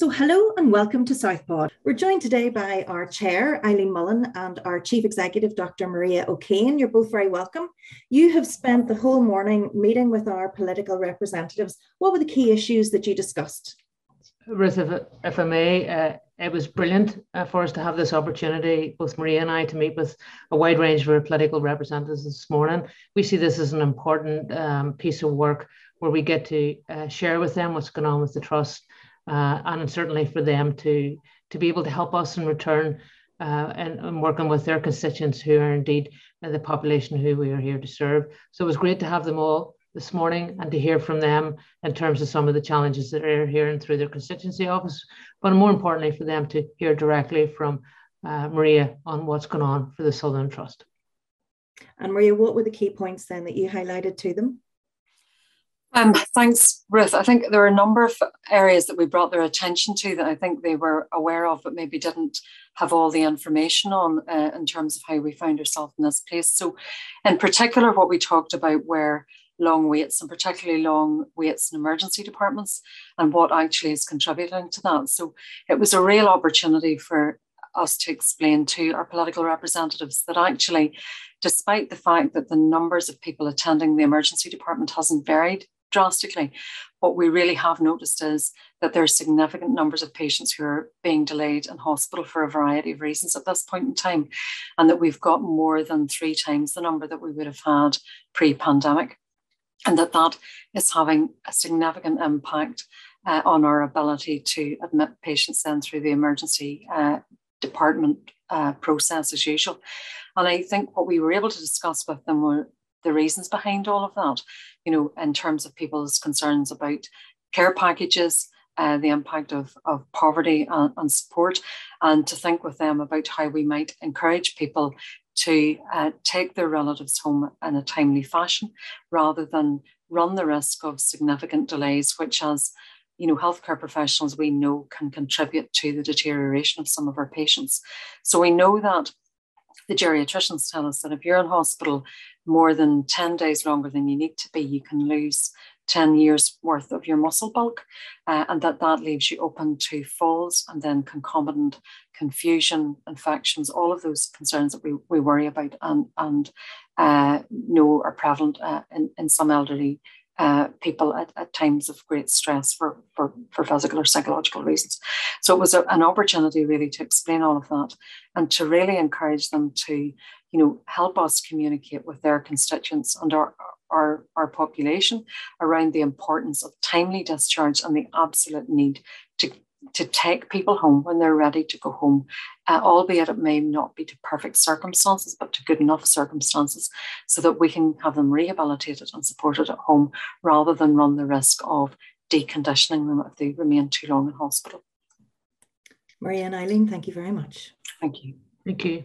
So, hello and welcome to Southpod. We're joined today by our chair, Eileen Mullen, and our chief executive, Dr. Maria O'Kane. You're both very welcome. You have spent the whole morning meeting with our political representatives. What were the key issues that you discussed? Ruth, if, if I may, uh, it was brilliant uh, for us to have this opportunity, both Maria and I, to meet with a wide range of our political representatives this morning. We see this as an important um, piece of work where we get to uh, share with them what's going on with the trust uh, and certainly for them to to be able to help us in return uh, and, and, working with their constituents who are indeed uh, the population who we are here to serve. So it was great to have them all this morning and to hear from them in terms of some of the challenges that they're hearing through their constituency office, but more importantly for them to hear directly from uh, Maria on what's going on for the Southern Trust. And Maria, what were the key points then that you highlighted to them? Um, thanks, Ruth. I think there are a number of areas that we brought their attention to that I think they were aware of, but maybe didn't have all the information on uh, in terms of how we found ourselves in this place. So, in particular, what we talked about were long waits and particularly long waits in emergency departments and what actually is contributing to that. So, it was a real opportunity for us to explain to our political representatives that actually, despite the fact that the numbers of people attending the emergency department hasn't varied drastically. What we really have noticed is that there are significant numbers of patients who are being delayed in hospital for a variety of reasons at this point in time, and that we've got more than three times the number that we would have had pre pandemic, and that that is having a significant impact uh, on our ability to admit patients then through the emergency uh, department uh, process as usual. And I think what we were able to discuss with them were the reasons behind all of that, you know, in terms of people's concerns about care packages, uh, the impact of, of poverty and, support, and to think with them about how we might encourage people to uh, take their relatives home in a timely fashion rather than run the risk of significant delays, which as you know, healthcare professionals we know can contribute to the deterioration of some of our patients. So we know that the geriatricians tell us that if you're in hospital more than 10 days longer than you need to be, you can lose 10 years worth of your muscle bulk uh, and that that leaves you open to falls and then concomitant confusion infections all of those concerns that we, we worry about and, and uh, know are prevalent uh, in, in some elderly uh, people at, at, times of great stress for, for, for physical or psychological reasons. So it was a, an opportunity really to explain all of that and to really encourage them to, you know, help us communicate with their constituents and our, our, our population around the importance of timely discharge and the absolute need to take people home when they're ready to go home, uh, albeit it may not be to perfect circumstances, but to good enough circumstances, so that we can have them rehabilitated and supported at home rather than run the risk of deconditioning them if they remain too long in hospital. Maria and Eileen, thank you very much. Thank you. Thank you.